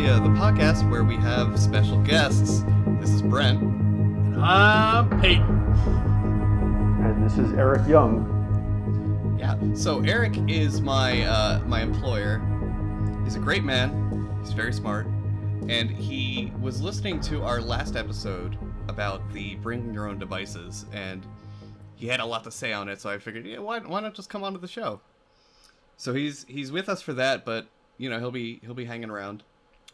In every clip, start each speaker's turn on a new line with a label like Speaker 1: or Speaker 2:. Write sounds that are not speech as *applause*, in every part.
Speaker 1: Trivia, the podcast where we have special guests. This is Brent.
Speaker 2: And I'm Peyton.
Speaker 3: And this is Eric Young.
Speaker 1: Yeah. So Eric is my uh, my employer. He's a great man. He's very smart, and he was listening to our last episode about the bring your own devices, and he had a lot to say on it. So I figured, yeah, why, why not just come onto the show? So he's he's with us for that, but you know he'll be he'll be hanging around.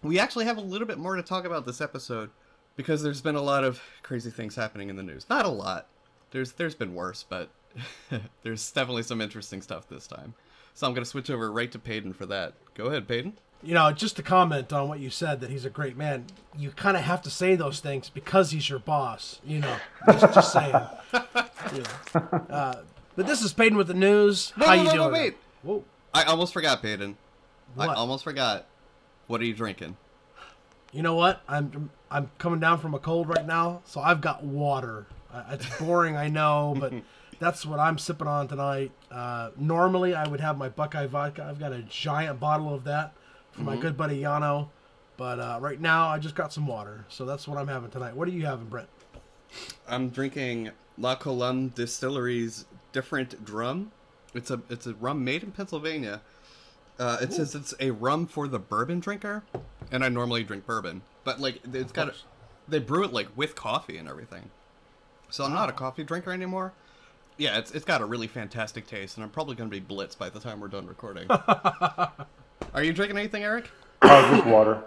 Speaker 1: We actually have a little bit more to talk about this episode because there's been a lot of crazy things happening in the news. Not a lot. There's there's been worse, but *laughs* there's definitely some interesting stuff this time. So I'm gonna switch over right to Peyton for that. Go ahead, Peyton.
Speaker 2: You know, just to comment on what you said that he's a great man, you kind of have to say those things because he's your boss. You know, just, just saying. *laughs* Yeah. Uh, but this is Peyton with the news.
Speaker 1: No,
Speaker 2: How
Speaker 1: no,
Speaker 2: you
Speaker 1: no,
Speaker 2: doing?
Speaker 1: no, wait.
Speaker 2: Whoa.
Speaker 1: I almost forgot, Peyton. I almost forgot. What are you drinking?
Speaker 2: You know what? I'm I'm coming down from a cold right now, so I've got water. Uh, it's boring, I know, but *laughs* that's what I'm sipping on tonight. Uh, normally, I would have my Buckeye vodka. I've got a giant bottle of that from my good buddy Yano, but uh, right now I just got some water, so that's what I'm having tonight. What are you having, Brent?
Speaker 1: I'm drinking La Colombe Distillery's different drum. It's a it's a rum made in Pennsylvania. Uh, it says it's a rum for the bourbon drinker, and I normally drink bourbon, but like it's got a, they brew it like with coffee and everything. So I'm not a coffee drinker anymore. Yeah, it's it's got a really fantastic taste, and I'm probably gonna be blitzed by the time we're done recording. *laughs* Are you drinking anything, Eric?
Speaker 3: Oh, just water.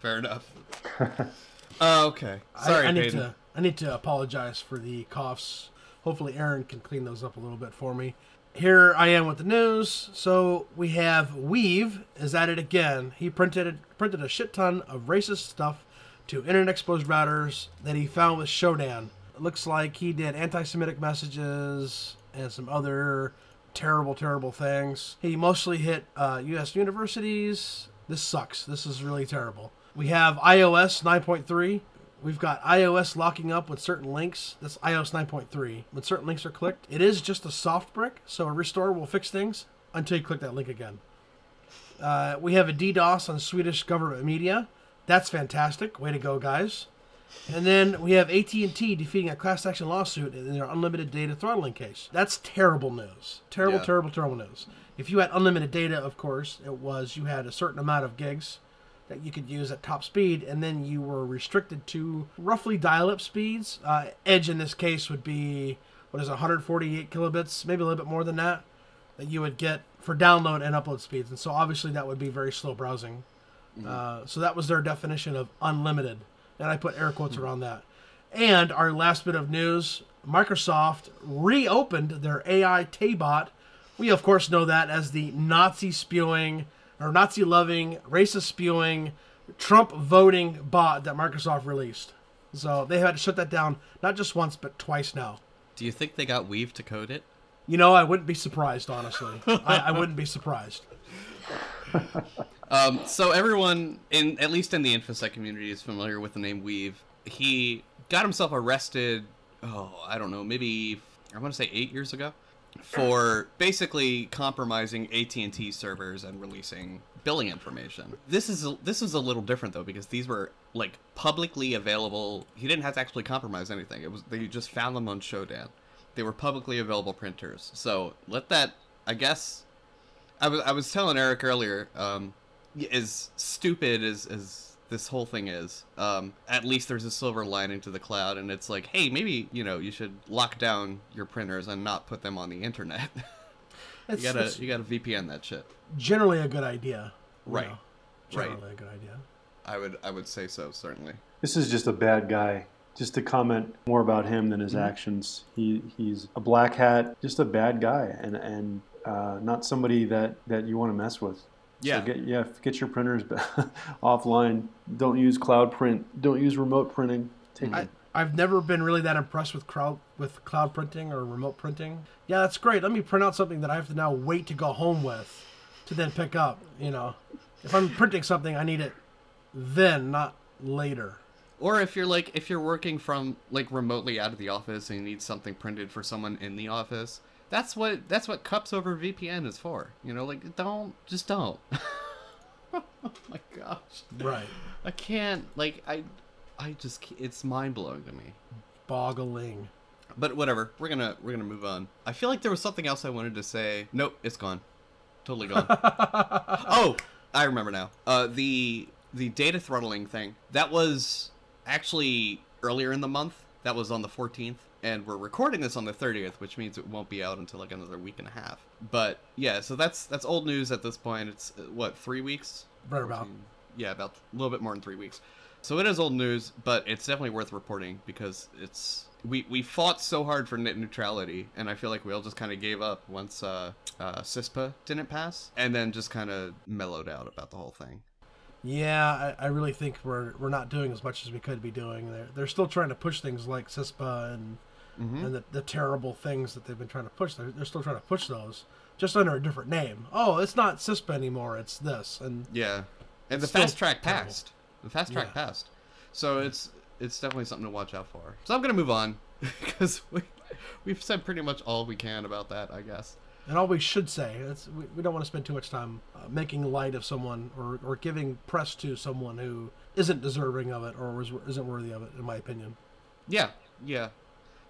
Speaker 1: Fair enough. *laughs* Uh, okay. Sorry,
Speaker 2: I, I need
Speaker 1: Peyton.
Speaker 2: to I need to apologize for the coughs. Hopefully, Aaron can clean those up a little bit for me. Here I am with the news. So we have weev is at it again. He printed printed a shit ton of racist stuff to internet exposed routers that he found with Shodan. It looks like he did anti-Semitic messages and some other terrible, terrible things. He mostly hit uh, U.S. universities. This sucks. This is really terrible. We have iOS 9.3. We've got iOS locking up with certain links. That's iOS 9.3. When certain links are clicked, it is just a soft brick, so a restore will fix things until you click that link again. Uh, we have a DDoS on Swedish government media. That's fantastic. Way to go, guys. And then we have AT&T defeating a class action lawsuit in their unlimited data throttling case. That's terrible news. Terrible,
Speaker 1: Yeah.
Speaker 2: terrible, terrible news. If you had unlimited data, of course, it was you had a certain amount of gigs that you could use at top speed, and then you were restricted to roughly dial-up speeds. Uh, Edge in this case would be what is it, 148 kilobits, maybe a little bit more than that, that you would get for download and upload speeds. And so obviously that would be very slow browsing. Uh, so that was their definition of unlimited, and I put air quotes around that. And our last bit of news: Microsoft reopened their AI Taybot. We of course know that as the Nazi spewing or Nazi loving, racist spewing, Trump voting bot that Microsoft released. So they had to shut that down not just once but twice now.
Speaker 1: Do you think they got weev to code it?
Speaker 2: You know, I wouldn't be surprised, honestly. I, I wouldn't be surprised. *laughs*
Speaker 1: Um, so everyone, in at least in the InfoSec community, is familiar with the name weev. He got himself arrested. Oh, I don't know, maybe I want to say eight years ago, for basically compromising AT and T servers and releasing billing information. This is this is a little different though because these were like publicly available. He didn't have to actually compromise anything. It was they just found them on Shodan. They were publicly available printers. So let that. I guess I was I was telling Eric earlier, um, as stupid as as this whole thing is, um, at least there's a silver lining to the cloud, and it's like, hey, maybe you know you should lock down your printers and not put them on the internet. *laughs* you gotta you gotta VPN that shit.
Speaker 2: generally a good idea. you
Speaker 1: Right.
Speaker 2: know.
Speaker 1: Right.
Speaker 2: Generally a good idea.
Speaker 1: I would I would say so certainly.
Speaker 3: This is just a bad guy. Just to comment more about him than his
Speaker 1: Mm-hmm.
Speaker 3: actions, he he's a black hat, just a bad guy, and and uh, not somebody that that you want to mess with.
Speaker 1: Yeah.
Speaker 3: So get yeah, get your printers *laughs* offline. Don't use cloud print. Don't use remote printing. Take
Speaker 2: I, I've never been really that impressed with crowd with cloud printing or remote printing. Yeah, that's great. Let me print out something that I have to now wait to go home with to then pick up. You know, if I'm printing something, I need it then, not later.
Speaker 1: Or if you're like if you're working from like remotely out of the office and you need something printed for someone in the office, that's what that's what CUPS over VPN is for. You know, like don't just don't. *laughs* oh my gosh.
Speaker 2: Right.
Speaker 1: I can't like I I just it's mind blowing to me.
Speaker 2: Boggling.
Speaker 1: But whatever, we're gonna we're gonna move on. I feel like there was something else I wanted to say. Nope, it's gone, totally gone. *laughs* oh, I remember now. Uh, the the data throttling thing that was actually earlier in the month. That was on the 14th, and we're recording this on the 30th, which means it won't be out until like another week and a half. But yeah, so that's that's old news at this point. It's uh, what three weeks?
Speaker 2: Right about.
Speaker 1: 14 Yeah, about a little bit more than three weeks. So it is old news, but it's definitely worth reporting because it's we we fought so hard for net neutrality, and I feel like we all just kind of gave up once uh, uh, CISPA didn't pass, and then just kind of mellowed out about the whole thing.
Speaker 2: Yeah, I, I really think we're we're not doing as much as we could be doing. They're they're still trying to push things like CISPA and
Speaker 1: Mm-hmm.
Speaker 2: and the, the terrible things that they've been trying to push. They're, they're still trying to push those, just under a different name. Oh, it's not CISPA anymore. It's this. And
Speaker 1: Yeah, and the fast track
Speaker 2: terrible.
Speaker 1: passed. The fast track
Speaker 2: Yeah.
Speaker 1: passed, so it's it's definitely something to watch out for. So I'm gonna move on *laughs* because we we've said pretty much all we can about that, I guess.
Speaker 2: and all we should say is we, we don't want to spend too much time uh, making light of someone or, or giving press to someone who isn't deserving of it or was, isn't worthy of it, in my opinion.
Speaker 1: Yeah, yeah,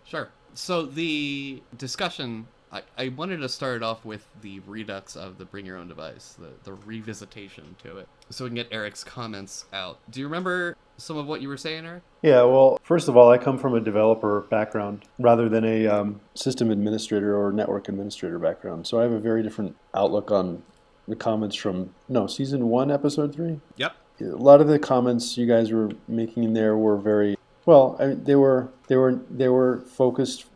Speaker 1: sure. So the discussion, I, I wanted to start off with the redux of the bring your own device, the, the revisitation to it, so we can get Eric's comments out. Do you remember some of what you were saying, Eric?
Speaker 3: Yeah, well, first of all, I come from a developer background rather than a um, system administrator or network administrator background. So I have a very different outlook on the comments from, no, season one, episode three.
Speaker 1: Yep.
Speaker 3: A lot of the comments you guys were making in there were very well. I mean, they were they were they were focused.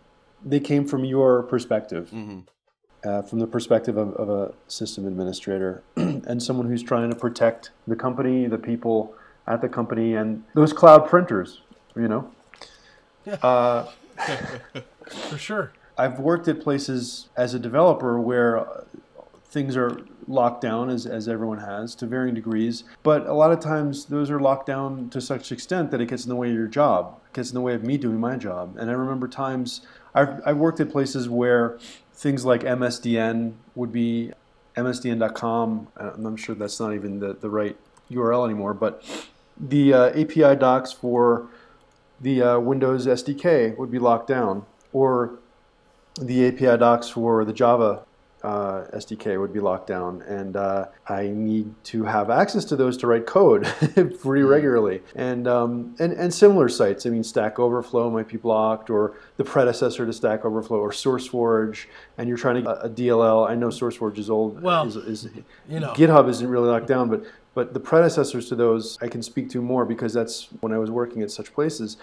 Speaker 3: They came from your perspective,
Speaker 1: Mm-hmm.
Speaker 3: uh, from the perspective of, of a system administrator *clears throat* and someone who's trying to protect the company, the people at the company, and those cloud printers. You know.
Speaker 2: Yeah.
Speaker 3: Uh, *laughs*
Speaker 2: For sure.
Speaker 3: I've worked at places as a developer where things are locked down, as, as everyone has, to varying degrees. But a lot of times, those are locked down to such extent that it gets in the way of your job, it gets in the way of me doing my job. And I remember times I've, I've worked at places where things like MSDN would be MSDN.com. I'm sure that's not even the, the right URL anymore, but the uh, API docs for the uh, Windows SDK would be locked down, or the API docs for the Java uh, SDK would be locked down, and uh, I need to have access to those to write code *laughs* pretty regularly. And, um, and and similar sites, I mean, Stack Overflow might be blocked, or the predecessor to Stack Overflow, or SourceForge, and you're trying to get a DLL. I know SourceForge is old.
Speaker 2: Well,
Speaker 3: is, is,
Speaker 2: you know.
Speaker 3: GitHub isn't really locked down, but but the predecessors to those I can speak to more because that's when I was working at such places,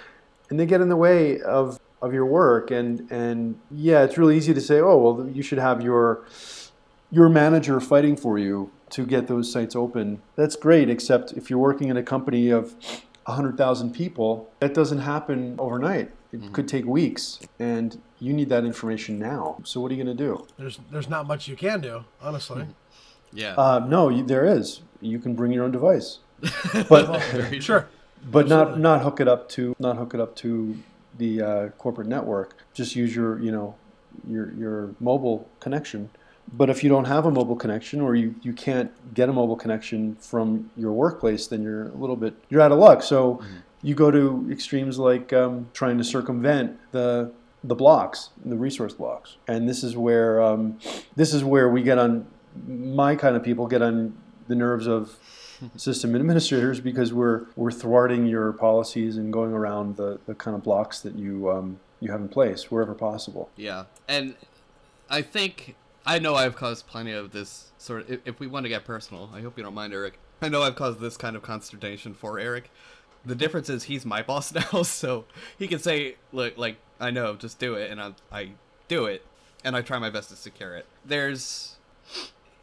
Speaker 3: and they get in the way of of your work. And and yeah, it's really easy to say, oh well, you should have your your manager fighting for you to get those sites open. That's great, except if you're working in a company of 100,000 people, that doesn't happen overnight. It could take weeks, and you need that information now. So what are you going to do?
Speaker 2: There's there's not much you can do, honestly.
Speaker 1: Yeah.
Speaker 3: Uh, no, you, there is. You can bring your own device, *laughs* but
Speaker 1: Very
Speaker 2: Sure.
Speaker 3: but not not hook it up to not hook it up to the uh, corporate network. Just use your you know your your mobile connection. But if you don't have a mobile connection or you, you can't get a mobile connection from your workplace, then you're a little bit you're out of luck. So you go to extremes like um, trying to circumvent the the blocks, the resource blocks, and this is where um, this is where we get on my kind of people get on the nerves of system administrators because we're we're thwarting your policies and going around the, the kind of blocks that you um, you have in place wherever possible.
Speaker 1: Yeah, and I think I know I've caused plenty of this sort of. If, we want to get personal, I hope you don't mind, Eric. I know I've caused this kind of consternation for Eric. The difference is he's my *laughs* boss now, so he can say, "Look, like I know, just do it," and I I do it, and I try my best to secure it. There's,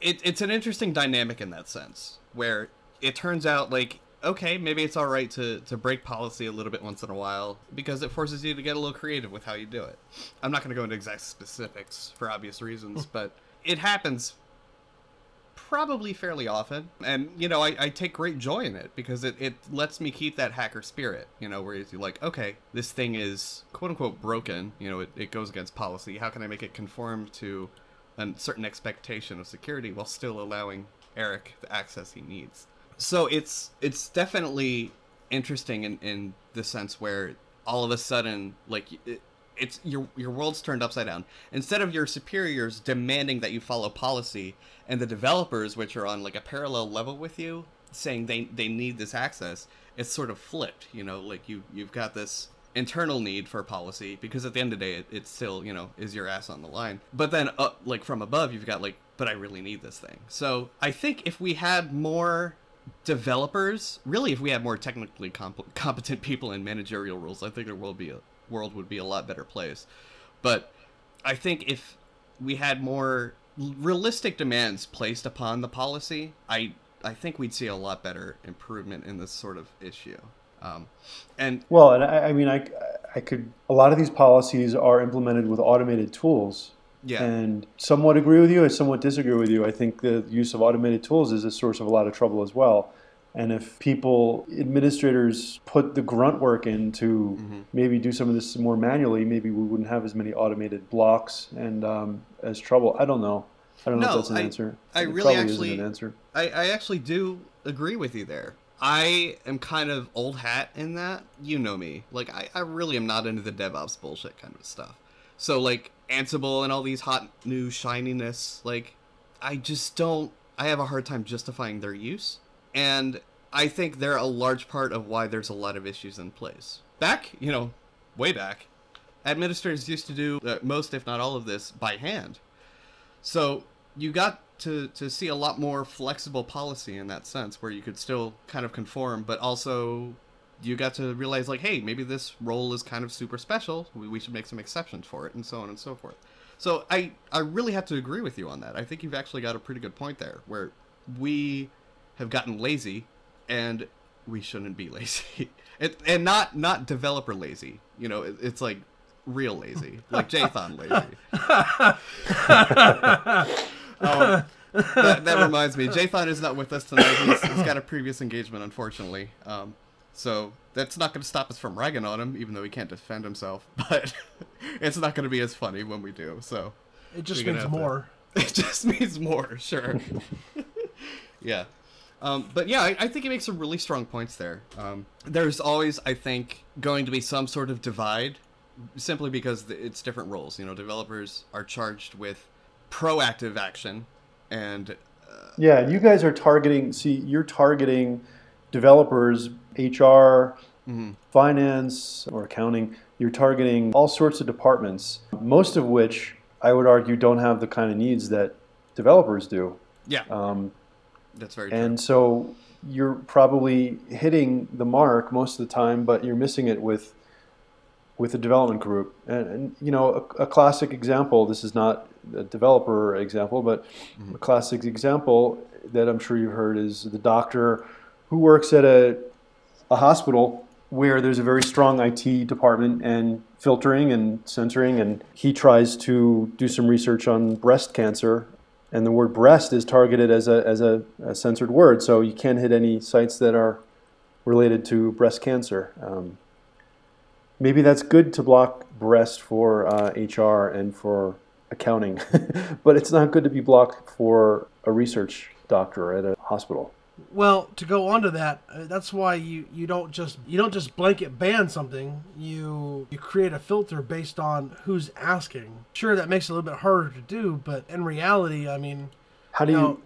Speaker 1: it, it's an interesting dynamic in that sense, where it turns out like okay, maybe it's all right to to break policy a little bit once in a while because it forces you to get a little creative with how you do it. I'm not going to go into exact specifics for obvious reasons, hmm. but it happens probably fairly often. And, you know, I, I take great joy in it because it, it lets me keep that hacker spirit, you know, where you're like, okay, this thing is quote unquote broken, you know, it, it goes against policy. How can I make it conform to a certain expectation of security while still allowing Eric the access he needs? So it's it's definitely interesting in in the sense where all of a sudden like it, it's your your world's turned upside down. Instead of your superiors demanding that you follow policy and the developers which are on like a parallel level with you saying they they need this access, it's sort of flipped, you know, like you you've got this internal need for policy because at the end of the day it, it still you know is your ass on the line. But then up like from above you've got like but i really need this thing. So i think if we had more developers really if we had more technically comp- competent people in managerial roles i think the world be a world would be a lot better place but i think if we had more realistic demands placed upon the policy i i think we'd see a lot better improvement in this sort of issue um, and
Speaker 3: Well, and I, I mean, I, I could. A lot of these policies are implemented with automated tools,
Speaker 1: yeah
Speaker 3: and somewhat agree with you. I somewhat disagree with you. I think the use of automated tools is a source of a lot of trouble as well. And if people, administrators, put the grunt work in to
Speaker 1: Mm-hmm.
Speaker 3: maybe do some of this more manually, maybe we wouldn't have as many automated blocks and um, as trouble. I don't know. I don't know if that's an
Speaker 1: I-
Speaker 3: answer.
Speaker 1: I
Speaker 3: It
Speaker 1: really actually-
Speaker 3: an answer.
Speaker 1: I, I actually do agree with you there. I am kind of old hat in that. You know me. Like, I, I really am not into the DevOps bullshit kind of stuff. So, like, Ansible and all these hot new shininess, like, I just don't. I have a hard time justifying their use. And I think they're a large part of why there's a lot of issues in place. Back, you know, way back, administrators used to do uh, most, if not all of this, by hand. So you got to to see a lot more flexible policy in that sense, where you could still kind of conform, but also you got to realize like, hey, maybe this role is kind of super special. We, we should make some exceptions for it, and so on and so forth. So I I really have to agree with you on that. I think you've actually got a pretty good point there, where we have gotten lazy, and we shouldn't be *laughs* lazy, it, and not not developer lazy. You know, it, it's like real lazy, like Jathan lazy. Oh, *laughs* that, that reminds me, Jathan is not with us tonight. He's, he's got a previous engagement, unfortunately. Um, so that's not going to stop us from ragging on him, even though he can't defend himself. *laughs* But it's not going to be as funny when we do. So
Speaker 2: It just means
Speaker 1: have to-
Speaker 2: more. *laughs*
Speaker 1: it just means more, sure. *laughs* yeah. Um, but yeah, I, I think he makes some really strong points there. Um, there's always, I think, going to be some sort of divide, simply because it's different roles. You know, developers are charged with proactive action, and
Speaker 3: Yeah, you guys are targeting. See, you're targeting developers, HR, finance, or accounting. You're targeting all sorts of departments, most of which I would argue don't have the kind of needs that developers do.
Speaker 1: yeah,
Speaker 3: Um,
Speaker 1: that's very true.
Speaker 3: and so you're probably hitting the mark most of the time, but you're missing it with with a development group. And, and you know, a, a classic example. This is not a developer example, but a classic example that I'm sure you've heard is the doctor who works at a a hospital where there's a very strong IT department and filtering and censoring, and he tries to do some research on breast cancer, and the word breast is targeted as a as a, a censored word, so you can't hit any sites that are related to breast cancer. Um, maybe that's good to block breast for uh, HR and for accounting, *laughs* but it's not good to be blocked for a research doctor at a hospital.
Speaker 2: Well, to go on to that, uh, that's why you, you don't just you don't just blanket ban something. You you create a filter based on who's asking. Sure, that makes it a little bit harder to do, but in reality, I mean,
Speaker 3: How do you?
Speaker 2: No.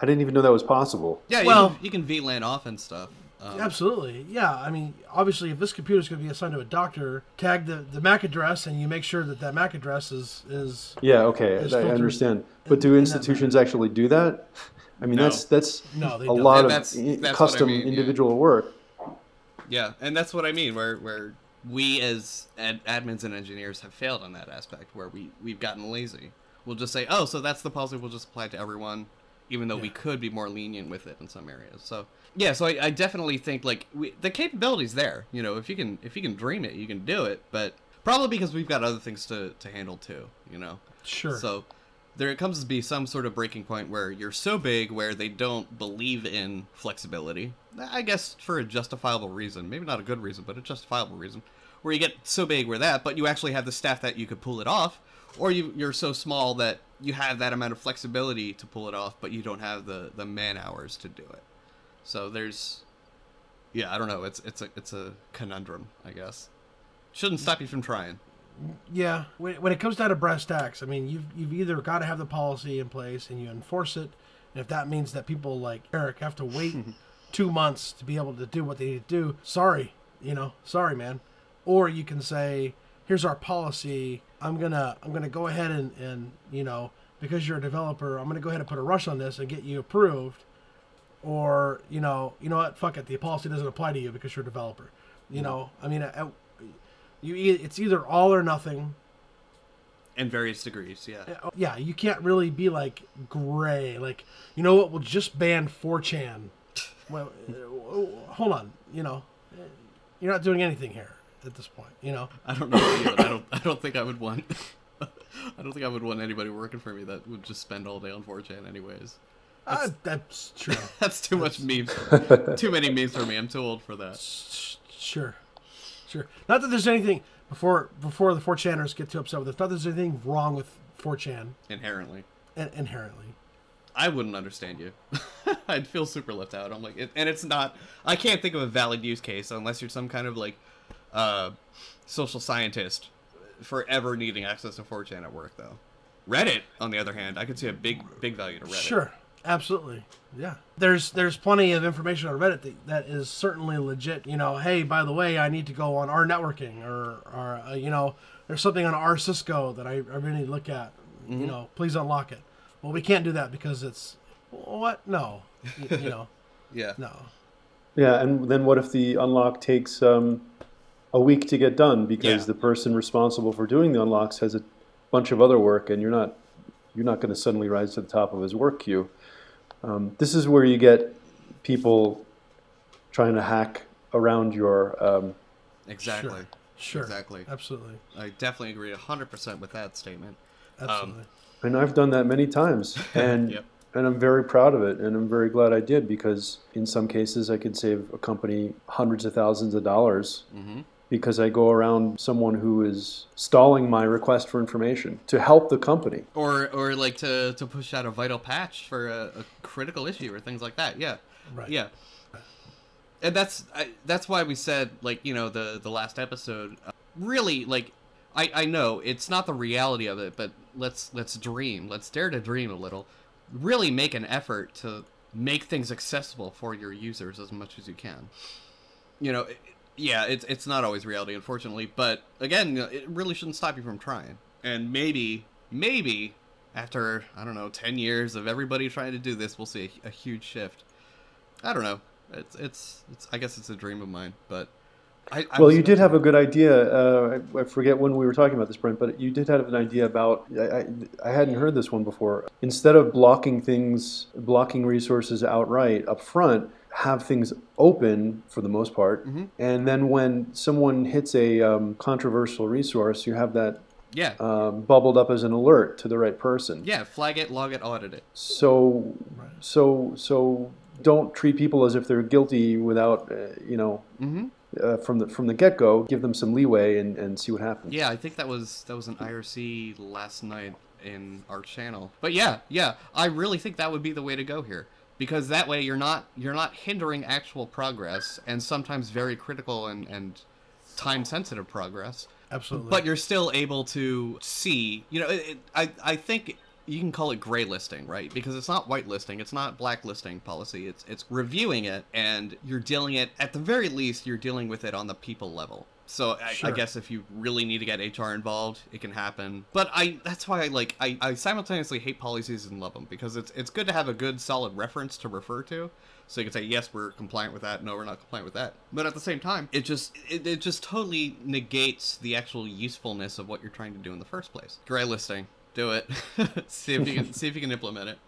Speaker 3: I didn't even know that was possible.
Speaker 1: yeah, you,
Speaker 2: well-
Speaker 1: can, you can VLAN off and stuff. Um,
Speaker 2: absolutely, yeah. I mean, obviously, if this computer is going to be assigned to a doctor, tag the, the MAC address, and you make sure that that MAC address is is
Speaker 3: Yeah, okay,
Speaker 2: It's
Speaker 3: I I understand. But do
Speaker 2: in that
Speaker 3: institutions actually do that? I mean,
Speaker 1: No.
Speaker 3: that's that's
Speaker 2: No,
Speaker 3: a
Speaker 2: don't.
Speaker 3: lot
Speaker 1: And
Speaker 3: of
Speaker 1: that's-
Speaker 3: i-
Speaker 1: that's what I
Speaker 3: custom
Speaker 1: mean, yeah.
Speaker 3: individual work.
Speaker 1: Yeah, and that's what I mean. Where where we as ad- admins and engineers have failed on that aspect, where we we've gotten lazy. We'll just say, oh, so that's the policy. We'll just apply it to everyone, even though we could be more lenient with it in some areas. So yeah, so I, I definitely think like we, the capability's there. You know, if you can if you can dream it, you can do it. But probably because we've got other things to to handle too. You know.
Speaker 2: sure.
Speaker 1: So there comes to be some sort of breaking point where you're so big where they don't believe in flexibility. I guess for a justifiable reason, maybe not a good reason, but a justifiable reason. Where you get so big where that, but you actually have the staff that you could pull it off, or you you're so small that you have that amount of flexibility to pull it off, but you don't have the the man hours to do it. So there's, yeah, I don't know. It's it's a it's a conundrum, I guess. Shouldn't stop you from trying.
Speaker 2: Yeah, when, when it comes down to brass tacks, I mean, you've you've either got to have the policy in place and you enforce it, and if that means that people like Eric have to wait *laughs* two months to be able to do what they need to do, sorry, you know, sorry, man. Or you can say, here's our policy. I'm gonna I'm gonna go ahead and and you know because you're a developer, I'm gonna go ahead and put a rush on this and get you approved. Or you know, you know what? Fuck it. The policy doesn't apply to you because you're a developer. You mm-hmm. know, I mean, I, you e- it's either all or nothing.
Speaker 1: In various degrees, yeah.
Speaker 2: Uh, Yeah, you can't really be like gray. Like, you know what? We'll just ban 4chan. Well, uh, hold on. You know, you're not doing anything here at this point. You know.
Speaker 1: I don't know I don't I don't think I would want *laughs* I don't think I would want anybody working for me that would just spend all day on 4chan anyways.
Speaker 2: Uh, that's true. *laughs*
Speaker 1: That's too much memes. *laughs* too many memes for me. I'm too old for that.
Speaker 2: Sure, sure. Not that there's anything before before the 4chaners get too upset with this. Not that there's anything wrong with 4chan
Speaker 1: Inherently.
Speaker 2: in- inherently.
Speaker 1: I wouldn't understand you. *laughs* I'd feel super left out. I'm like, it, and it's not. I can't think of a valid use case unless you're some kind of like uh, social scientist forever needing access to 4chan at work, though. Reddit, on the other hand, I could see a big, big value to Reddit.
Speaker 2: Sure, absolutely. Yeah. There's there's plenty of information on Reddit that, that is certainly legit. You know, hey, by the way, I need to go on our networking, or or uh, you know, there's something on our Cisco that I, I really need to look at. You know, please unlock it. Well, we can't do that because it's what? No, you, you know, *laughs*
Speaker 1: Yeah.
Speaker 2: no.
Speaker 3: Yeah, and then what if the unlock takes um, a week to get done because
Speaker 1: Yeah.
Speaker 3: the person responsible for doing the unlocks has a bunch of other work, and you're not you're not going to suddenly rise to the top of his work queue. Um, this is where you get people trying to hack around your. Um,
Speaker 1: Exactly.
Speaker 2: Sure.
Speaker 1: Exactly.
Speaker 2: Absolutely.
Speaker 1: I definitely agree 100% with that statement.
Speaker 2: Absolutely.
Speaker 3: and I've done that many times, *laughs* and
Speaker 1: Yep.
Speaker 3: and I'm very proud of it, and I'm very glad I did because in some cases I could save a company hundreds of thousands of dollars
Speaker 1: hmm
Speaker 3: because I go around someone who is stalling my request for information to help the company.
Speaker 1: Or, or like to, to push out a vital patch for a, a critical issue or things like that. Yeah.
Speaker 2: Right.
Speaker 1: Yeah. And that's I, that's why we said like you know the the last episode uh, really like I I know it's not the reality of it but let's let's dream let's dare to dream a little really make an effort to make things accessible for your users as much as you can you know it, yeah it's it's not always reality unfortunately but again it really shouldn't stop you from trying and maybe maybe after I don't know 10 years of everybody trying to do this we'll see a, a huge shift I don't know. It's it's it's. I guess it's a dream of mine, but I. I
Speaker 3: Well, you did have a good idea. Uh, I, I forget when we were talking about this, Brent, but you did have an idea about. I, I, I hadn't heard this one before. Instead of blocking things, blocking resources outright up front, have things open for the most part,
Speaker 1: Mhm.
Speaker 3: and then when someone hits a um, controversial resource, you have that
Speaker 1: Yeah.
Speaker 3: um, bubbled up as an alert to the right person.
Speaker 1: yeah. Flag it, log it, audit it.
Speaker 3: So,
Speaker 2: Right.
Speaker 3: so, so, don't treat people as if they're guilty without, uh, you know,
Speaker 1: Mm-hmm.
Speaker 3: uh, from the from the get go. Give them some leeway and, and see what happens.
Speaker 1: Yeah, I think that was that was an IRC last night in our channel. But yeah, yeah, I really think that would be the way to go here because that way you're not you're not hindering actual progress and sometimes very critical and and time sensitive progress.
Speaker 2: Absolutely.
Speaker 1: but you're still able to see you know it, it, i i think you can call it gray listing right because it's not white listing it's not blacklisting policy it's it's reviewing it and you're dealing it at the very least you're dealing with it on the people level so I, I guess if you really need to get hr involved it can happen. But i that's why i like I, I simultaneously hate policies and love them because it's it's good to have a good solid reference to refer to. So you can say yes we're compliant with that. No we're not compliant with that. But at the same time it just it, it just totally negates the actual usefulness of what you're trying to do in the first place. Gray listing. Do it. *laughs* See if you can see if you can implement it.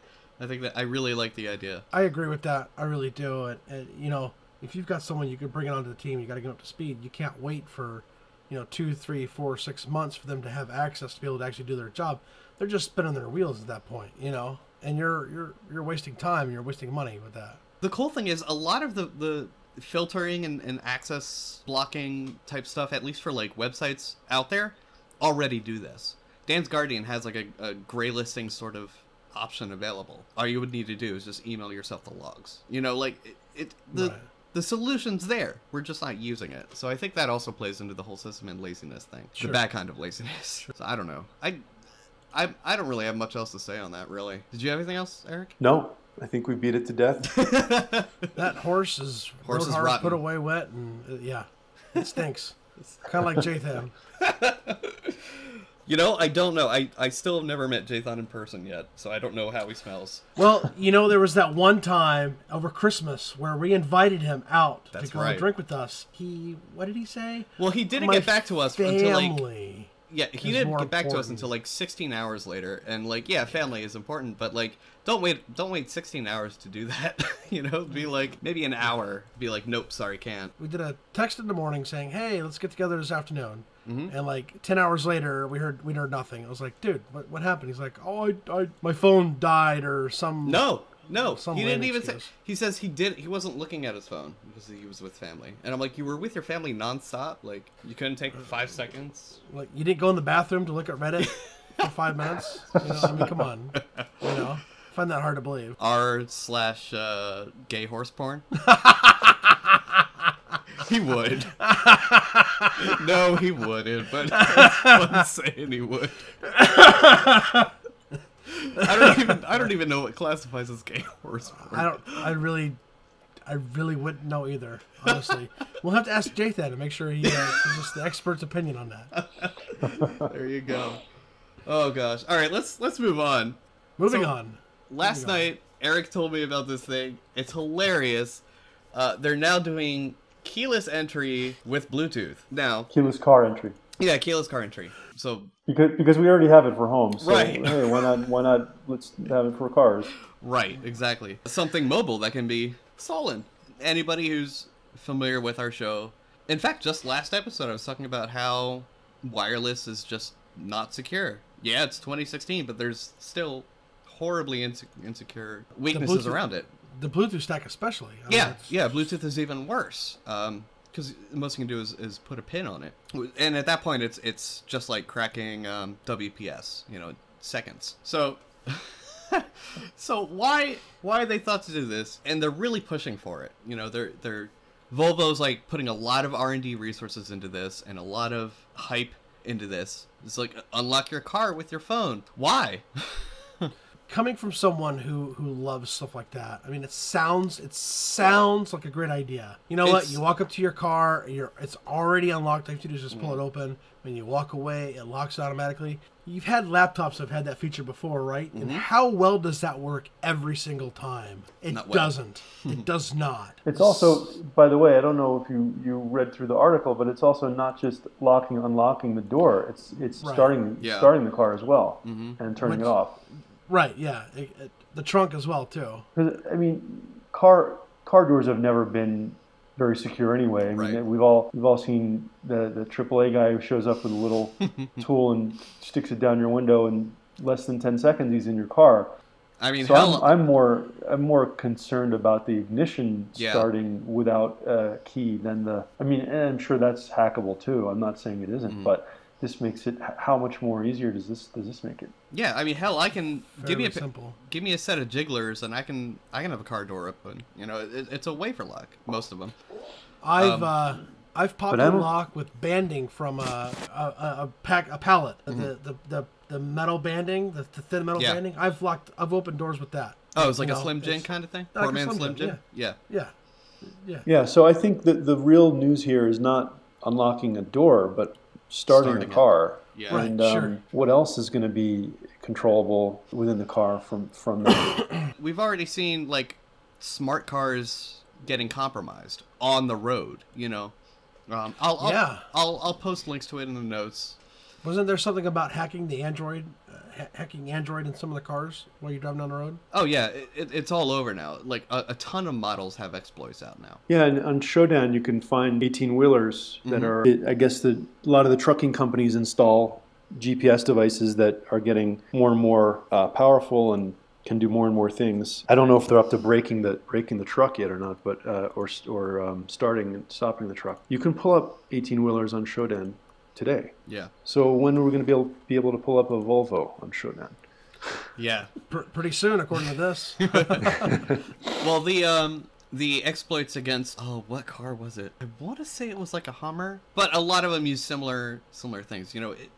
Speaker 1: I think that i really like the idea.
Speaker 2: I agree with that. I really do. And, and you know, if you've got someone you can bring it onto the team, you got to get up to speed. You can't wait for, you know, two, three, four, six months for them to have access to be able to actually do their job. They're just spinning their wheels at that point, you know. And you're you're you're wasting time. You're wasting money with that.
Speaker 1: the cool thing is a lot of the the filtering and, and access blocking type stuff at least for like websites out there already do this DansGuardian has like a, a gray listing sort of option available. All you would need to do is just email yourself the logs. You know, like it, it the
Speaker 2: Right.
Speaker 1: The solution's there. We're just not using it. So I think that also plays into the whole system and laziness thing.
Speaker 2: Sure.
Speaker 1: The bad kind of laziness. So I don't know. I I I don't really have much else to say on that really. Did you have anything else, Eric?
Speaker 3: No, I think we beat it to death. *laughs*
Speaker 2: That horse is
Speaker 1: Horse is
Speaker 2: hard,
Speaker 1: rotten.
Speaker 2: put away wet, and uh, yeah, it stinks. kind of like Jathan. *laughs*
Speaker 1: You know, I don't know. I, I still have never met Jathan in person yet, so I don't know how he smells.
Speaker 2: Well, you know, there was that one time over Christmas where we invited him out
Speaker 1: That's
Speaker 2: to go
Speaker 1: right.
Speaker 2: and drink with us. He, what did he say?
Speaker 1: Well, he didn't
Speaker 2: My
Speaker 1: get back to us until like
Speaker 2: family.
Speaker 1: Yeah, he didn't get back to us until like 16 hours later, and like yeah, family is important, but like don't wait don't wait 16 hours to do that. *laughs* you know, be like maybe an hour. Be like nope, sorry, can't.
Speaker 2: we did a text in the morning saying, "Hey, let's get together this afternoon."
Speaker 1: Mm-hmm.
Speaker 2: And like ten hours later, we heard we heard nothing. I was like, "Dude, what, what happened?" He's like, "Oh, I, I my phone died or some."
Speaker 1: No, no,
Speaker 2: Some
Speaker 1: he didn't even say. He says he did. He wasn't looking at his phone because he was with family, and I'm like, you were with your family nonstop. Like you couldn't take five seconds.
Speaker 2: Like you didn't go in the bathroom to look at Reddit for five minutes. You know, I mean, come on. You know, I find that hard to believe.
Speaker 1: R slash uh, gay horse porn. *laughs* he would. no, he wouldn't. But it's fun saying he would. *laughs* I don't even. I don't even know what classifies as gay horse porn.
Speaker 2: I don't. I really, I really wouldn't know either. Honestly, *laughs* we'll have to ask Jathan and make sure he uh, gives us the expert's opinion on that. *laughs*
Speaker 1: There you go. Oh gosh. All right. Let's let's move on.
Speaker 2: Moving
Speaker 1: So-
Speaker 2: on.
Speaker 1: Last
Speaker 2: Moving on.
Speaker 1: night, Eric told me about this thing. It's hilarious. Uh, they're now doing keyless entry with Bluetooth. Now,
Speaker 3: Keyless car entry.
Speaker 1: yeah, keyless car entry. So,
Speaker 3: Because, because we already have it for home. So,
Speaker 1: Right.
Speaker 3: hey, why not, why not let's have it for cars?
Speaker 1: right, exactly. Something mobile that can be stolen. Anybody who's familiar with our show. In fact, just last episode, I was talking about how wireless is just not secure. Yeah, it's 2016, but there's still horribly inse- insecure weaknesses around it.
Speaker 2: The Bluetooth stack, especially. I mean,
Speaker 1: Yeah,
Speaker 2: it's-
Speaker 1: yeah. Bluetooth is even worse um, because the most you can do is, is put a pin on it, and at that point, it's it's just like cracking um, WPS, you know, seconds. So, *laughs* so why why they thought to do this, and they're really pushing for it. You know, they're they're Volvo's like putting a lot of R and D resources into this and a lot of hype into this. It's like unlock your car with your phone. Why? *laughs*
Speaker 2: Coming from someone who who loves stuff like that, I mean, it sounds it sounds like a great idea. You know what? You walk up to your car, you're it's already unlocked. All you have to do is just pull
Speaker 1: Mm-hmm.
Speaker 2: it open. When you walk away, it locks automatically. You've had laptops that have had that feature before, right? And how well does that work every single time? It
Speaker 1: Mm-hmm. Well.
Speaker 2: doesn't. *laughs* it does not.
Speaker 3: It's also, by the way, I don't know if you, you read through the article, but it's also not just locking, unlocking the door. It's it's
Speaker 2: Right.
Speaker 3: starting
Speaker 1: Yeah.
Speaker 3: starting the car as well and turning
Speaker 2: Which-
Speaker 3: it off.
Speaker 2: Right? Yeah. It- it- the trunk as well too.
Speaker 3: Because I mean, car car doors have never been very secure anyway. I mean,
Speaker 1: Right.
Speaker 3: we've all we've all seen the the AAA guy who shows up with a little *laughs* tool and sticks it down your window, and less than ten seconds he's in your car.
Speaker 1: I mean,
Speaker 3: So
Speaker 1: hell,
Speaker 3: I'm, I'm more I'm more concerned about the ignition
Speaker 1: Yeah.
Speaker 3: starting without a key than the. I mean, and I'm sure that's hackable too. I'm not saying it isn't,
Speaker 1: Mm-hmm.
Speaker 3: but this makes it. How much more easier does this does this make it?
Speaker 1: Yeah, I mean, hell, I can give me a
Speaker 2: simple.
Speaker 1: give me a set of jigglers, and I can I can have a car door open. You know, it, it's a wafer lock, most of them.
Speaker 2: I've
Speaker 1: Um,
Speaker 2: uh, I've popped
Speaker 3: but I
Speaker 2: a
Speaker 3: don't-
Speaker 2: lock with banding from a a, a, a pack a pallet. The, the the the metal banding, the, the thin metal
Speaker 1: Mm-hmm. Yeah.
Speaker 2: banding. I've locked. I've opened doors with that.
Speaker 1: Oh, it's like
Speaker 2: You
Speaker 1: a
Speaker 2: know,
Speaker 1: Slim Jim kind of thing.
Speaker 2: like
Speaker 1: Poor man
Speaker 2: Slim
Speaker 1: Slim
Speaker 2: Jim,
Speaker 1: Jim. Yeah.
Speaker 2: Yeah, yeah.
Speaker 3: Yeah. So I think that the real news here is not unlocking a door, but starting,
Speaker 1: Starting
Speaker 3: a
Speaker 1: it.
Speaker 3: car.
Speaker 1: Yeah.
Speaker 2: Right,
Speaker 3: And um,
Speaker 2: sure.
Speaker 3: what else is going to be controllable within the car from from that? *coughs*
Speaker 1: We've already seen like smart cars getting compromised on the road. You know, um, I'll, I'll
Speaker 2: Yeah.
Speaker 1: I'll I'll post links to it in the notes.
Speaker 2: Wasn't there something about hacking the Android, uh, ha- hacking Android in some of the cars while you're driving down the road?
Speaker 1: Oh yeah, it, it, it's all over now. Like a, a ton of models have exploits out now.
Speaker 3: Yeah, and on Shodan you can find 18 wheelers that are. I guess the a lot of the trucking companies install GPS devices that are getting more and more uh, powerful and can do more and more things. I don't know if they're up to breaking the breaking the truck yet or not, but uh, or or um, starting and stopping the truck. You can pull up 18 wheelers on Shodan today.
Speaker 1: Yeah.
Speaker 3: So when are we going to be able be able to pull up a Volvo on Shodan?
Speaker 1: Yeah. *laughs*
Speaker 2: Pr- pretty soon, according to this. *laughs* *laughs*
Speaker 1: Well, the um the exploits against oh what car was it? I want to say it was like a Hummer, but a lot of them use similar similar things. You know, it,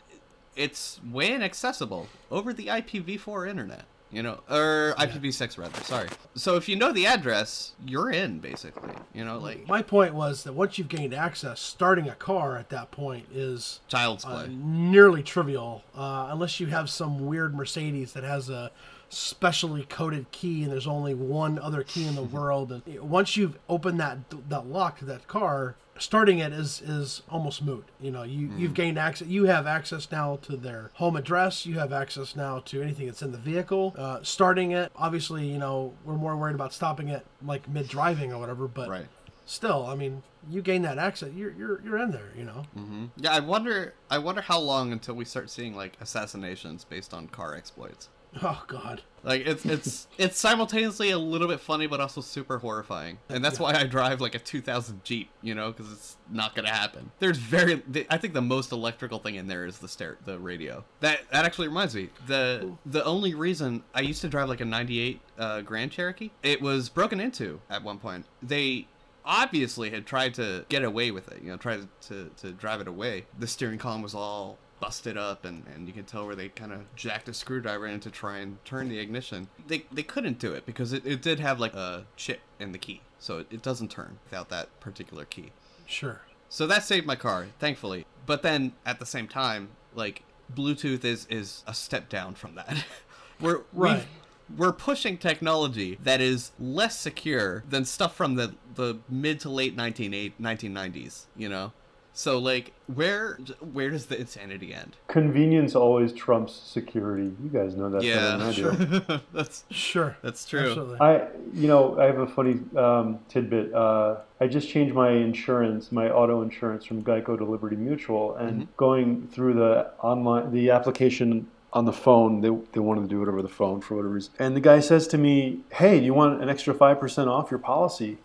Speaker 1: it's way inaccessible over the IPv4 internet. You know, or IPv6 rather. Sorry. So if you know the address, you're in basically. You know, like
Speaker 2: My point was that once you've gained access, starting a car at that point is
Speaker 1: child's
Speaker 2: uh,
Speaker 1: play.
Speaker 2: nearly trivial, uh, unless you have some weird Mercedes that has a specially coded key and there's only one other key in the *laughs* world. And once you've opened that that lock to that car, starting it is is almost moot. You know, you you've gained access. You have access now to their home address. You have access now to anything that's in the vehicle. Uh, starting it, obviously, you know, we're more worried about stopping it like mid driving or whatever. But
Speaker 1: Right.
Speaker 2: still, I mean, you gain that access, you're you're you're in there. You know.
Speaker 1: hmm Yeah, I wonder. I wonder how long until we start seeing like assassinations based on car exploits.
Speaker 2: Oh God.
Speaker 1: Like it's it's *laughs* it's simultaneously a little bit funny, but also super horrifying, and that's why I drive like a 2000 Jeep, you know, because it's not gonna happen. There's very, I think the most electrical thing in there is the stair, the radio. That that actually reminds me, the the only reason I used to drive like a 98 uh, Grand Cherokee, it was broken into at one point. They obviously had tried to get away with it, you know, tried to to drive it away. The steering column was all busted up and, and you can tell where they kind of jacked a screwdriver in to try and turn the ignition. They, they couldn't do it because it, it did have like a chip in the key. So it, it doesn't turn without that particular key.
Speaker 2: Sure.
Speaker 1: So that saved my car, thankfully. But then at the same time, like Bluetooth is is a step down from that. *laughs* we're
Speaker 2: Right.
Speaker 1: we're pushing technology that is less secure than stuff from the the mid to late 1980 1990s, you know. So like where where does the insanity end?
Speaker 3: Convenience always trumps security. You guys know that better than I do. *laughs*
Speaker 1: That's
Speaker 2: Sure.
Speaker 1: that's true.
Speaker 2: Absolutely.
Speaker 3: I, you know, I have a funny um, tidbit. Uh, I just changed my insurance, my auto insurance, from Geico to Liberty Mutual, and going through the online, the application on the phone, they, they wanted to do it over the phone for whatever reason. And the guy says to me, "Hey, do you want an extra five percent off your policy?"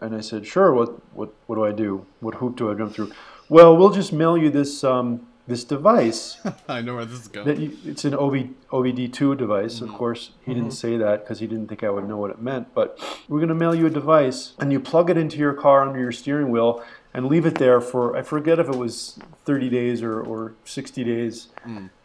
Speaker 3: And I said, "Sure. What what what do I do? What hoop do I jump through?" Well, we'll just mail you this um, this device. *laughs*
Speaker 1: I know where this is going.
Speaker 3: You, it's an OB, OBD2 device. Of course, he didn't say that because he didn't think I would know what it meant. But we're going to mail you a device, and you plug it into your car under your steering wheel and leave it there for I forget if it was 30 days or, or 60 days,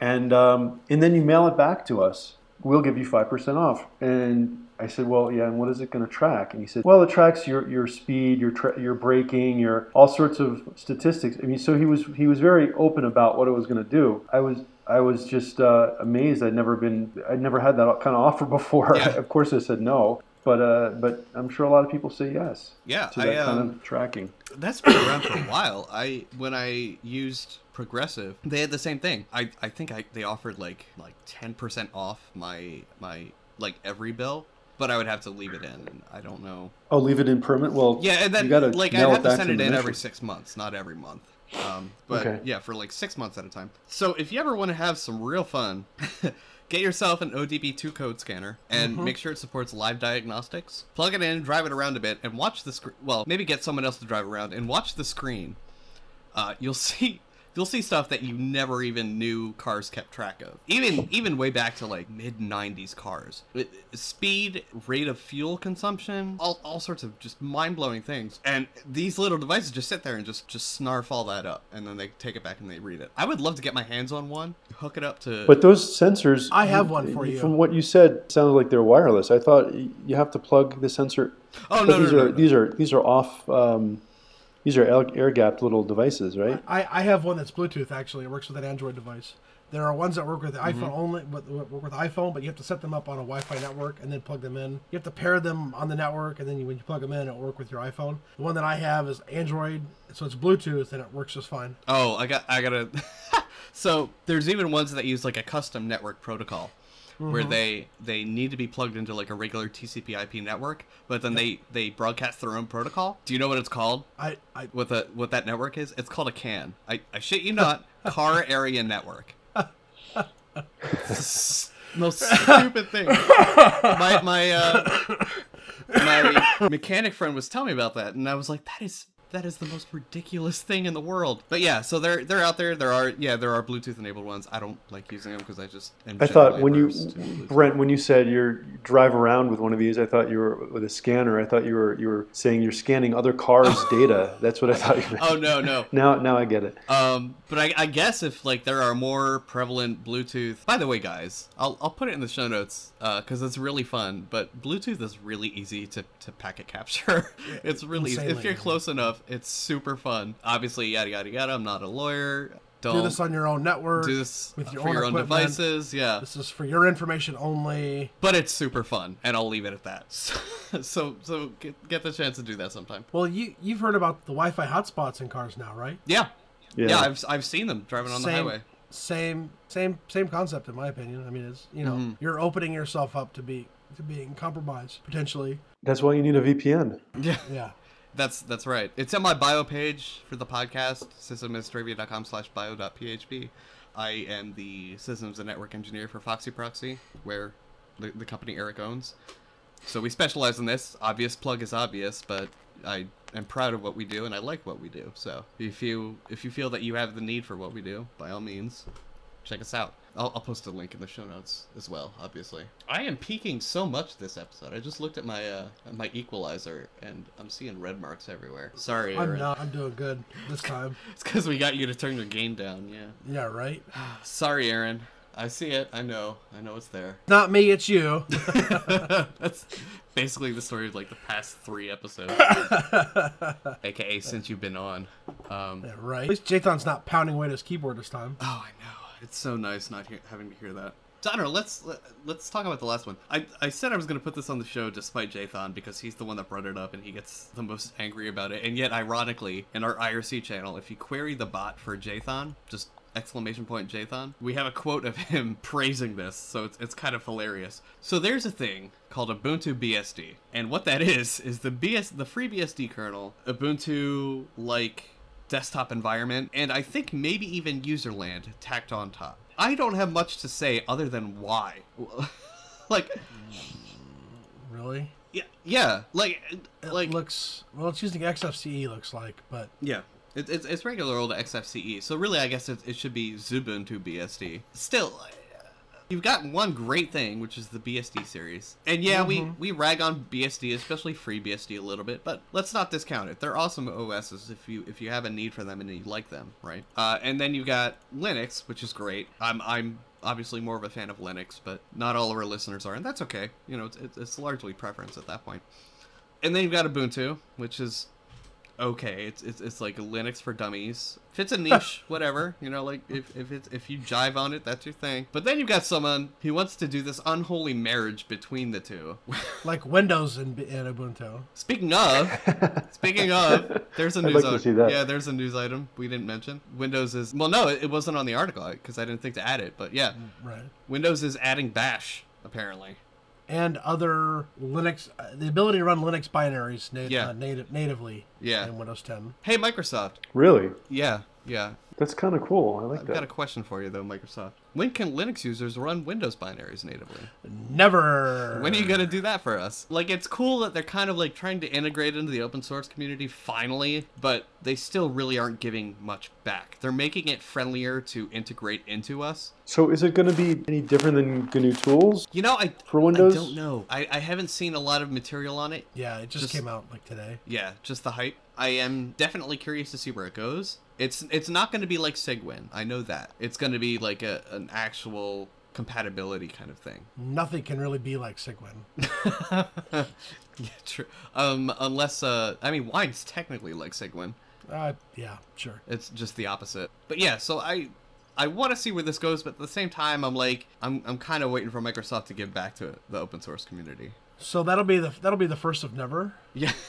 Speaker 3: and um, and then you mail it back to us. We'll give you five percent off. And I said, well, yeah, and what is it going to track? And he said, well, it tracks your, your speed, your tra- your braking, your all sorts of statistics. I mean, so he was he was very open about what it was going to do. I was I was just uh, amazed. I'd never been I'd never had that kind of offer *laughs* before.
Speaker 1: Yeah.
Speaker 3: of course, I said no, but uh, but I'm sure a lot of people say yes
Speaker 1: Yeah,
Speaker 3: to
Speaker 1: I
Speaker 3: that kind
Speaker 1: um,
Speaker 3: of tracking.
Speaker 1: That's been around for a while. I when I used Progressive, they had the same thing. I, I think I they offered like like ten percent off my my like every bill, but I would have to leave it in. I don't know.
Speaker 3: Oh, leave it in permit. Well,
Speaker 1: Yeah, and then
Speaker 3: you gotta
Speaker 1: like I'd have to send
Speaker 3: the
Speaker 1: it in every six months, not every month. Um, but
Speaker 3: Okay.
Speaker 1: yeah, for like six months at a time. So if you ever want to have some real fun. *laughs* Get yourself an ODB2 code scanner and
Speaker 3: Mm-hmm.
Speaker 1: make sure it supports live diagnostics. Plug it in, drive it around a bit, and watch the screen. Well, maybe get someone else to drive around and watch the screen. Uh, you'll *laughs* see you'll see stuff that you never even knew cars kept track of. Even even way back to like mid '90s cars. It- speed, rate of fuel consumption, all, all sorts of just mind blowing things. And these little devices just sit there and just just snarf all that up, and then they take it back and they read it. I would love to get my hands on one, hook it up to.
Speaker 3: But those sensors,
Speaker 2: I have one for you.
Speaker 3: From what you said, sounded like they're wireless. I thought you have to plug the sensor.
Speaker 1: Oh,
Speaker 3: but
Speaker 1: no, no,
Speaker 3: these
Speaker 1: no,
Speaker 3: are
Speaker 1: no, no.
Speaker 3: these are these are off. Um, these are air gapped little devices, right?
Speaker 2: I, I have one that's Bluetooth actually. It works with an Android device. There are ones that work with
Speaker 1: Mm-hmm.
Speaker 2: iPhone only, but work with iPhone, but you have to set them up on a Wi-Fi network and then plug them in. You have to pair them on the network, and then you, when you plug them in, it'll work with your iPhone. The one that I have is Android, so it's Bluetooth, and it works just fine.
Speaker 1: Oh, I got I gotta. *laughs* so there's even ones that use like a custom network protocol, where they they need to be plugged into like a regular TCP/IP network, but then they they broadcast their own protocol. Do you know what it's called?
Speaker 2: I, I
Speaker 1: What the what that network is? It's called a CAN. I I shit you not, *laughs* Car Area Network. *laughs* Most stupid thing. My my uh my *laughs* mechanic friend was telling me about that, and I was like, that is that is the most ridiculous thing in the world. But yeah, so they're they're out there. There are yeah, there are Bluetooth enabled ones. I don't like using them because I just
Speaker 3: I thought when you,
Speaker 1: averse to Bluetooth.
Speaker 3: Brent, when you said you're drive around with one of these, I thought you were with a scanner. I thought you were you were saying you're scanning other cars' *laughs* data. That's what I thought you meant.
Speaker 1: Oh no no. *laughs*
Speaker 3: Now, now I get it.
Speaker 1: Um, but I, I guess if like there are more prevalent Bluetooth. By the way, guys, I'll, I'll put it in the show notes because it's really fun. But Bluetooth is really easy to, to packet capture. *laughs* it's really easy. if you're close enough. It's super fun. Obviously, yada yada yada. I'm not a lawyer. Don't
Speaker 2: Do this on your own network.
Speaker 1: do this
Speaker 2: with your
Speaker 1: for
Speaker 2: own
Speaker 1: your own devices. Yeah,
Speaker 2: This is for your information only.
Speaker 1: but it's super fun, and I'll leave it at that. *laughs* So so, so get, get the chance to do that sometime.
Speaker 2: Well, you you've heard about the Wi-Fi hotspots in cars now, right?
Speaker 1: Yeah.
Speaker 3: Yeah.
Speaker 1: Yeah, I've, I've seen them driving on the highway.
Speaker 2: Same same same concept in my opinion. I mean, it's you know
Speaker 1: Mm-hmm.
Speaker 2: you're opening yourself up to be to being compromised potentially.
Speaker 3: That's why you need a VPN.
Speaker 1: Yeah.
Speaker 2: Yeah.
Speaker 1: That's that's right. It's on my bio page for the podcast, sysadministrivia.com slash bio.php. I am the systems and network engineer for FoxyProxy, where the, the company Eric owns. So we specialize in this. Obvious plug is obvious, but I am proud of what we do and I like what we do. So if you if you feel that you have the need for what we do, by all means, check us out. I'll, I'll post a link in the show notes as well. Obviously, I am peaking so much this episode. I just looked at my uh, my equalizer and I'm seeing red marks everywhere. Sorry,
Speaker 2: I'm
Speaker 1: Aaron.
Speaker 2: not. I'm doing good this time. *laughs*
Speaker 1: It's because we got you to turn your gain down. Yeah.
Speaker 2: Yeah, right. *sighs*
Speaker 1: Sorry, Aaron. I see it. I know. I know it's there.
Speaker 2: Not me, it's you. *laughs* *laughs*
Speaker 1: That's basically the story of like the past three episodes, aka since you've been on. Um,
Speaker 2: Yeah, right. At least Jathan's not pounding away at his keyboard this time.
Speaker 1: Oh, I know. It's so nice not having to hear that. So, I don't know. Let's let, let's talk about the last one. I, I said I was going to put this on the show despite Jathan because he's the one that brought it up and he gets the most angry about it. And yet, ironically, in our IRC channel, if you query the bot for Jathan, just exclamation point Jathan, we have a quote of him *laughs* praising this. So it's it's kind of hilarious. So there's a thing called Ubuntu BSD, and what that is is the BS the FreeBSD kernel, Ubuntu like desktop environment, and I think maybe even userland tacked on top. I don't have much to say other than why. *laughs* like,
Speaker 2: Really?
Speaker 1: yeah, yeah, like,
Speaker 2: It
Speaker 1: like,
Speaker 2: looks well. It's using XFCE. Looks like, but
Speaker 1: yeah. It, it's, it's regular old XFCE, so really, I guess it, it should be Xubuntu BSD. Still, you've got one great thing, which is the BSD series, and yeah, we we rag on BSD, especially FreeBSD, a little bit, but let's not discount it. They're awesome OSs if you if you have a need for them and you like them, right? Uh, and then you've got Linux, which is great. I'm I'm obviously more of a fan of Linux, but not all of our listeners are, and that's okay. You know, it's, it's, it's largely preference at that point. And then you've got Ubuntu, which is okay. It's it's, it's like Linux for dummies. If it's a *laughs* niche, whatever. You know, like if if it's if you jive on it, that's your thing. But then you've got someone who wants to do this unholy marriage between the two. *laughs*
Speaker 2: like Windows and, and Ubuntu.
Speaker 1: speaking of, *laughs* speaking of, there's a
Speaker 3: I'd
Speaker 1: news
Speaker 3: like to
Speaker 1: item.
Speaker 3: see that.
Speaker 1: Yeah, there's a news item we didn't mention. Windows is well, no, it, it wasn't on the article because I didn't think to add it. But yeah,
Speaker 2: Right.
Speaker 1: Windows is adding Bash apparently.
Speaker 2: And other Linux, uh, the ability to run Linux binaries nat-
Speaker 1: Yeah.
Speaker 2: uh, native, natively
Speaker 1: Yeah.
Speaker 2: in Windows 10.
Speaker 1: Hey, Microsoft.
Speaker 3: Really?
Speaker 1: Yeah, yeah.
Speaker 3: That's kind of cool. I like that.
Speaker 1: I've
Speaker 3: that.
Speaker 1: got a question for you though, Microsoft. When can Linux users run Windows binaries natively?
Speaker 2: Never.
Speaker 1: When are you gonna do that for us? Like, it's cool that they're kind of like trying to integrate into the open source community finally, but they still really aren't giving much back. They're making it friendlier to integrate into us.
Speaker 3: So is it going to be any different than GNU Tools?
Speaker 1: You know, I
Speaker 3: For Windows?
Speaker 1: I don't know. I, I haven't seen a lot of material on it.
Speaker 2: Yeah, it just,
Speaker 1: Just-
Speaker 2: came out like today.
Speaker 1: Yeah, just the hype. I am definitely curious to see where it goes. It's it's not going to be like Cygwin. I know that. It's going to be like a an actual compatibility kind of thing.
Speaker 2: Nothing can really be like Cygwin. *laughs*
Speaker 1: yeah, true. Um, unless uh, I mean, wine's technically like Cygwin.
Speaker 2: Uh, yeah, sure.
Speaker 1: It's just the opposite. But yeah, so I I want to see where this goes, but at the same time, I'm like I'm I'm kind of waiting for Microsoft to give back to the open source community.
Speaker 2: So that'll be the that'll be the first of never.
Speaker 1: Yeah. *laughs*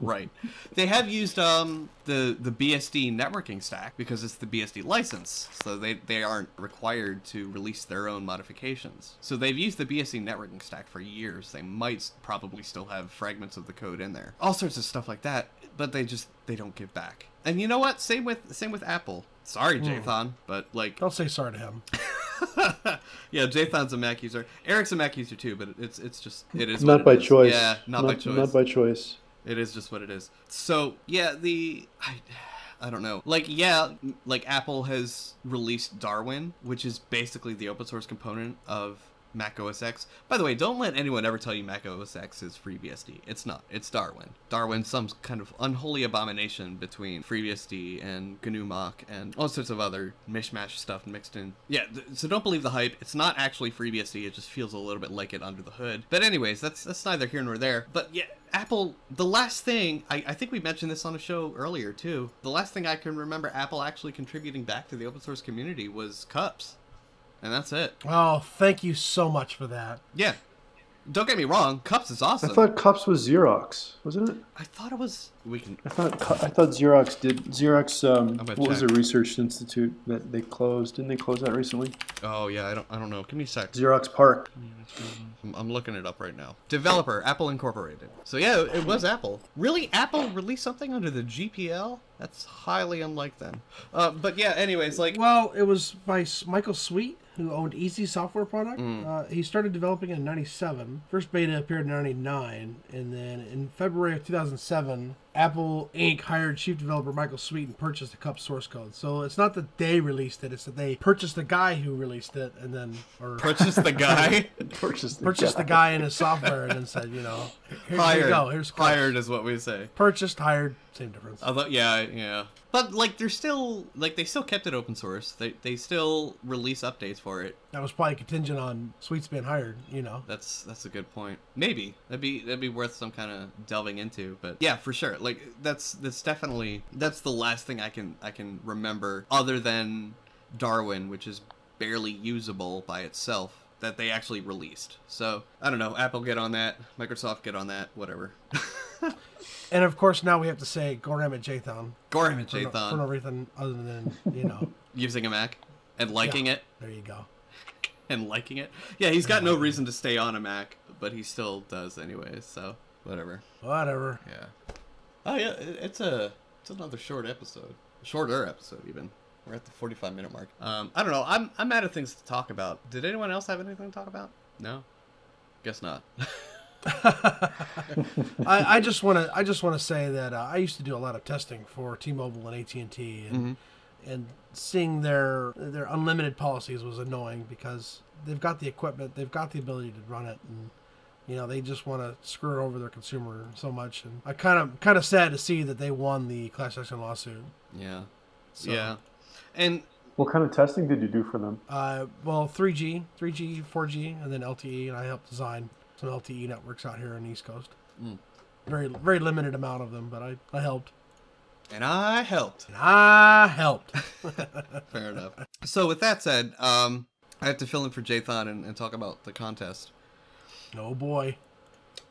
Speaker 1: right. They have used um the the BSD networking stack because it's the BSD license, so they they aren't required to release their own modifications. So they've used the BSD networking stack for years. They might probably still have fragments of the code in there. All sorts of stuff like that, but they just they don't give back. And you know what? Same with same with Apple. Sorry, Jathan, but like
Speaker 2: Don't say sorry to him. *laughs*
Speaker 1: yeah, Jathan's a Mac user. Eric's a Mac user too, but it's it's just it is
Speaker 3: Not
Speaker 1: what
Speaker 3: by
Speaker 1: it is.
Speaker 3: choice.
Speaker 1: Yeah, not, by choice.
Speaker 3: Not by choice.
Speaker 1: It is just what it is. So yeah, the I, I don't know. Like yeah, like Apple has released Darwin, which is basically the open source component of Mac OS X. By the way, don't let anyone ever tell you Mac OS X is FreeBSD. It's not. It's Darwin. Darwin's some kind of unholy abomination between FreeBSD and GNU Mach and all sorts of other mishmash stuff mixed in. Yeah, th- so don't believe the hype. It's not actually FreeBSD. It just feels a little bit like it under the hood. But anyways, that's that's neither here nor there. But yeah, Apple, the last thing, I, I think we mentioned this on a show earlier too. The last thing I can remember Apple actually contributing back to the open source community was CUPS. And that's it.
Speaker 2: Oh, thank you so much for that.
Speaker 1: Yeah. Don't get me wrong, CUPS is awesome.
Speaker 3: I thought CUPS was Xerox, wasn't it?
Speaker 1: I thought it was. We can.
Speaker 3: I thought I thought Xerox did Xerox. Um,
Speaker 1: I'm gonna
Speaker 3: what was the
Speaker 1: check.
Speaker 3: research institute that they closed? Didn't they close that recently?
Speaker 1: Oh yeah, I don't. I don't know. Give me a sec.
Speaker 3: Xerox PARC.
Speaker 1: I'm, I'm looking it up right now. Developer, Apple Incorporated. So yeah, it was Apple. Really, Apple released something under the GPL? That's highly unlike them. Uh, but yeah, anyways, like
Speaker 2: Well, it was by Michael Sweet, who owned Easy Software Product. Uh, he started developing in 97. First beta appeared in 99. And then in February of 2007, Apple Inc. hired chief developer Michael Sweet and purchased the cup source code. So it's not that they released it, it's that they purchased the guy who released it and then, or *laughs*
Speaker 1: purchased the guy. *laughs*
Speaker 3: Purchased the
Speaker 2: purchased the guy in his software and then said, you know, here, here you go, here's CUPS.
Speaker 1: hired is what we say.
Speaker 2: Purchased, hired, same difference.
Speaker 1: Although, yeah, yeah. But like, they're still like they still kept it open source. They they still release updates for it.
Speaker 2: That was probably contingent on Sweet's being hired, you know.
Speaker 1: That's that's a good point. Maybe that'd be that'd be worth some kind of delving into. But yeah, for sure. Like that's that's definitely that's the last thing I can I can remember other than Darwin, which is barely usable by itself that they actually released. So I don't know. Apple get on that. Microsoft get on that. Whatever. *laughs*
Speaker 2: And of course, now we have to say Gorham and Jathan.
Speaker 1: Gorham and
Speaker 2: for no, for
Speaker 1: Jathan
Speaker 2: no reason other than you know. *laughs*
Speaker 1: using a Mac and liking
Speaker 2: Yeah.
Speaker 1: it
Speaker 2: there you go.
Speaker 1: and liking it. Yeah, he's got no reason to stay on a Mac, but he still does anyways. So whatever.
Speaker 2: Whatever.
Speaker 1: Yeah. Oh yeah, it's a it's another short episode, shorter episode even. We're at the forty-five minute mark. Um, I don't know. I'm I'm out of things to talk about. Did anyone else have anything to talk about? No. Guess not. *laughs* *laughs*
Speaker 2: I, I just want to I just want to say that uh, I used to do a lot of testing for T-Mobile and AT and T, and and seeing their their unlimited policies was annoying because they've got the equipment, they've got the ability to run it, and you know they just want to screw over their consumer so much. And I kind of kind of sad to see that they won the class action lawsuit.
Speaker 1: yeah.
Speaker 2: So-
Speaker 1: Yeah. And
Speaker 3: What kind of testing did you do for them?
Speaker 2: Uh, well, 3G, 3G, 4G, and then LTE, and I helped design some LTE networks out here on the East Coast.
Speaker 1: Mm.
Speaker 2: Very, very limited amount of them, but I, I helped.
Speaker 1: and I helped.
Speaker 2: And I helped. *laughs*
Speaker 1: Fair enough. So with that said, um, I have to fill in for Jathan and, and talk about the contest.
Speaker 2: oh boy.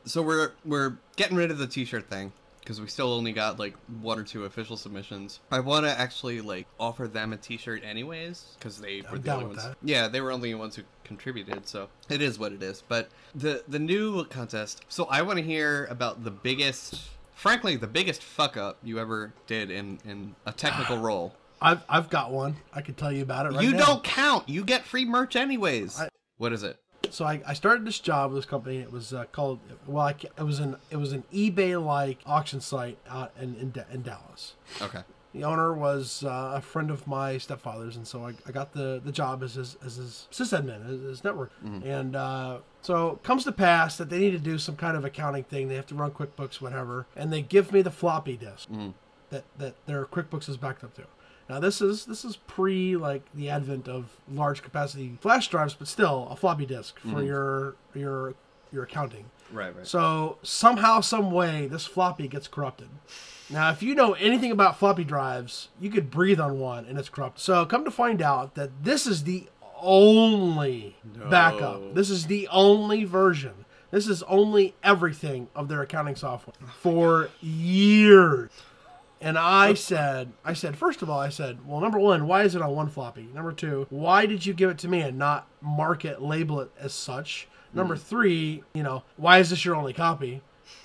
Speaker 1: So we're we're getting rid of the t-shirt thing because we still only got like one or two official submissions. I want to actually like offer them a t-shirt anyways because they were
Speaker 2: I'm
Speaker 1: the only ones.
Speaker 2: that.
Speaker 1: Yeah, they were only the ones who contributed, so it is what it is. But the the new contest. So I want to hear about the biggest, frankly, the biggest fuck up you ever did in in a technical role.
Speaker 2: I've, I've got one. I can tell you about it right
Speaker 1: you
Speaker 2: now.
Speaker 1: don't count. You get free merch anyways.
Speaker 2: I-
Speaker 1: what is it?
Speaker 2: So I, I started this job with this company. It was uh, called well, I, it was an it was an eBay like auction site out in in, in Dallas.
Speaker 1: Okay.
Speaker 2: The owner was uh, a friend of my stepfather's, and so I, I got the, the job as his as his sysadmin, as his network. And uh, so comes to pass that they need to do some kind of accounting thing. They have to run QuickBooks, whatever, and they give me the floppy disk that that their QuickBooks is backed up to. Now this is this is pre like the advent of large capacity flash drives, but still a floppy disk for your your your accounting.
Speaker 1: Right. Right.
Speaker 2: So somehow, some way, this floppy gets corrupted. Now, if you know anything about floppy drives, you could breathe on one and it's corrupted. So come to find out that this is the only backup. This is the only version. This is only everything of their accounting software for years. And I said, I said, first of all, I said, well, number one, why is it on one floppy? Number two, why did you give it to me and not mark it, label it as such? Number mm. three, you know, why is this your only copy?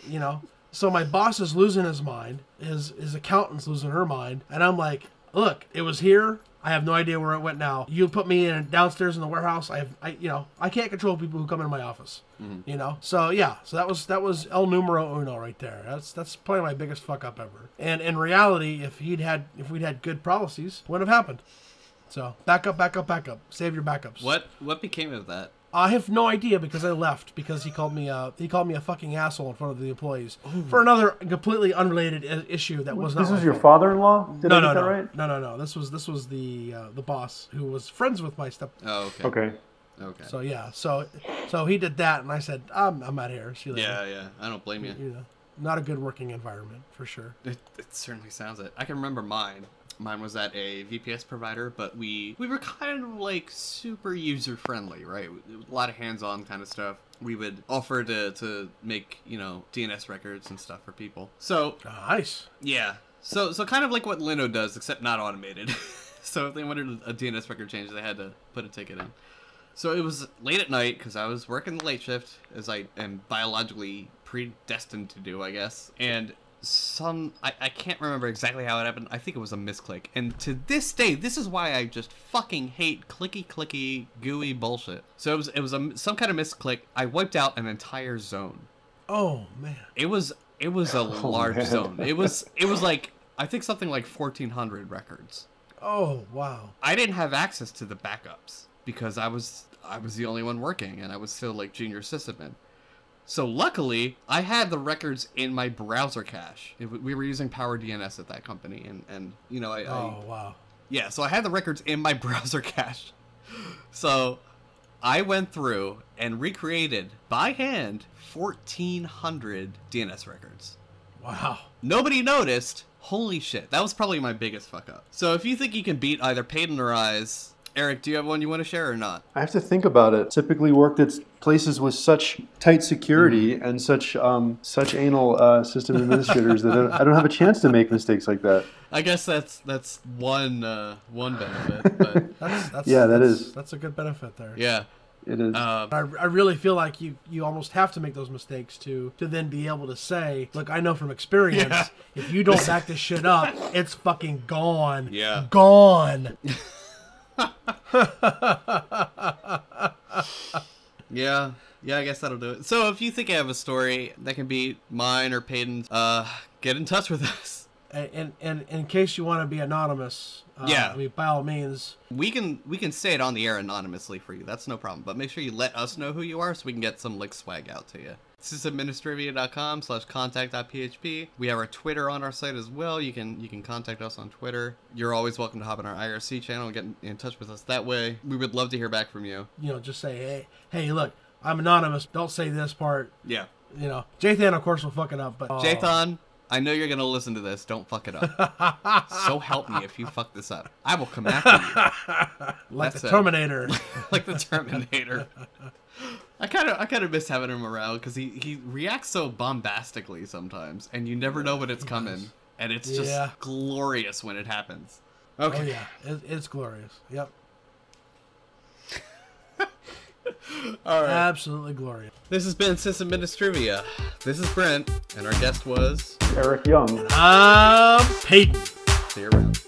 Speaker 2: You know, so my boss is losing his mind, his his accountant's losing her mind, and I'm like, look, it was here, I have no idea where it went now. You put me in downstairs in the warehouse. I have, I, you know, I can't control people who come into my office. Mm-hmm. You know, so yeah, so that was that was el numero uno right there. That's that's probably my biggest fuck up ever. And in reality, if he'd had if we'd had good policies, wouldn't have happened. So back up, back up, back up. Save your backups.
Speaker 1: What what became of that?
Speaker 2: I have no idea because I left because he called me a he called me a fucking asshole in front of the employees for another completely unrelated issue that was not.
Speaker 3: This
Speaker 2: my
Speaker 3: was your father-in-law.
Speaker 2: No,
Speaker 3: I
Speaker 2: no, no,
Speaker 3: right?
Speaker 2: no, no, no. This was this was the uh, the boss who was friends with my step.
Speaker 1: Oh, okay.
Speaker 3: Okay.
Speaker 1: Okay.
Speaker 2: So yeah, so so he did that, and I said, I'm I'm out here. See you later.
Speaker 1: yeah, yeah. I don't blame you.
Speaker 2: You know, not a good working environment for sure.
Speaker 1: It, it certainly sounds it. I can remember mine. Mine was at a VPS provider, but we we were kind of like super user friendly, right? A lot of hands-on kind of stuff. We would offer to to make you know DNS records and stuff for people. So
Speaker 2: Nice.
Speaker 1: yeah, so so kind of like what Linode does, except not automated. *laughs* so if they wanted a DNS record change, they had to put a ticket in. So it was late at night because I was working the late shift, as I am biologically predestined to do, I guess. And some I, I can't remember exactly how it happened. I think it was a misclick. And to this day, this is why I just fucking hate clicky clicky gooey bullshit. So it was it was a, some kind of misclick. I wiped out an entire zone.
Speaker 2: Oh man.
Speaker 1: It was it was a *laughs* oh, large
Speaker 3: man.
Speaker 1: zone. It was it was like I think something like 1400 records.
Speaker 2: Oh wow.
Speaker 1: I didn't have access to the backups because I was I was the only one working and I was still like junior sysadmin. So luckily, I had the records in my browser cache. It, we were using PowerDNS at that company, and and you know I, I
Speaker 2: Oh wow.
Speaker 1: yeah, so I had the records in my *laughs* browser cache. So I went through and recreated by hand 1400 DNS records.
Speaker 2: Wow.
Speaker 1: Nobody noticed. Holy shit. That was probably my biggest fuck up. So if you think you can beat either Payton or Eyes, Eric, do you have one you want to share or not?
Speaker 3: I have to think about it. Typically worked at places with such tight security
Speaker 1: Mm-hmm.
Speaker 3: and such um, such anal uh, system administrators that I don't- I don't have a chance to make mistakes like that.
Speaker 1: I guess that's that's one uh, one benefit, but *laughs*
Speaker 2: That's that's *laughs*
Speaker 3: Yeah, that
Speaker 2: that's,
Speaker 3: is.
Speaker 2: that's a good benefit there.
Speaker 1: yeah.
Speaker 3: It is.
Speaker 1: Um,
Speaker 2: I, I really feel like you, you almost have to make those mistakes to to then be able to say, look, I know from experience,
Speaker 1: Yeah.
Speaker 2: if you don't *laughs* back this shit up, it's fucking gone.
Speaker 1: Yeah.
Speaker 2: Gone. *laughs*
Speaker 1: Yeah, yeah, I guess that'll do it. So if you think I have a story that can be mine or Peyton's, uh, get in touch with us.
Speaker 2: And, and, in case you want to be anonymous, uh,
Speaker 1: Yeah.
Speaker 2: I mean, by all means,
Speaker 1: We can we can say it on the air anonymously for you. That's no problem. But make sure you let us know who you are so we can get some like swag out to you. sysadministrivia.com slash contact.php. We have our Twitter on our site as well. You can you can contact us on Twitter. You're always welcome to hop on our IRC channel and get in, in touch with us that way. We would love to hear back from you.
Speaker 2: you know, just say, hey, hey, look, I'm anonymous. Don't say this part.
Speaker 1: Yeah.
Speaker 2: You know, Jathan, of course, will fuck it up, but uh,
Speaker 1: Jathan, I know you're gonna listen to this. Don't fuck it up. *laughs* so help me if you fuck this up. I will come after you. *laughs*
Speaker 2: like
Speaker 1: that's
Speaker 2: the. Terminator. *laughs*
Speaker 1: like the Terminator. I kind of I kind of miss having him around because he he reacts so bombastically sometimes, and you never know when it's coming, and it's just
Speaker 2: Yeah.
Speaker 1: glorious when it happens.
Speaker 2: Okay, oh
Speaker 1: Okay.
Speaker 2: yeah, it, it's glorious. Yep, *laughs*
Speaker 1: All right.
Speaker 2: absolutely glorious.
Speaker 1: this has been Sysadministrivia. This is Brent, and our guest was.
Speaker 3: Eric Jung.
Speaker 2: I'm Peyton.
Speaker 1: See you around.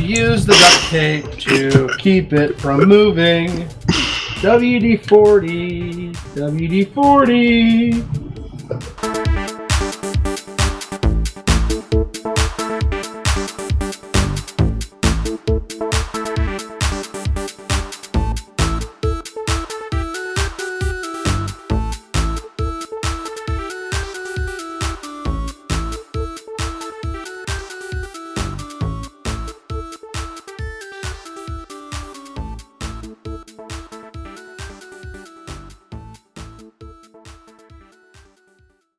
Speaker 2: Use the duct tape to keep it from moving. WD 40, WD 40.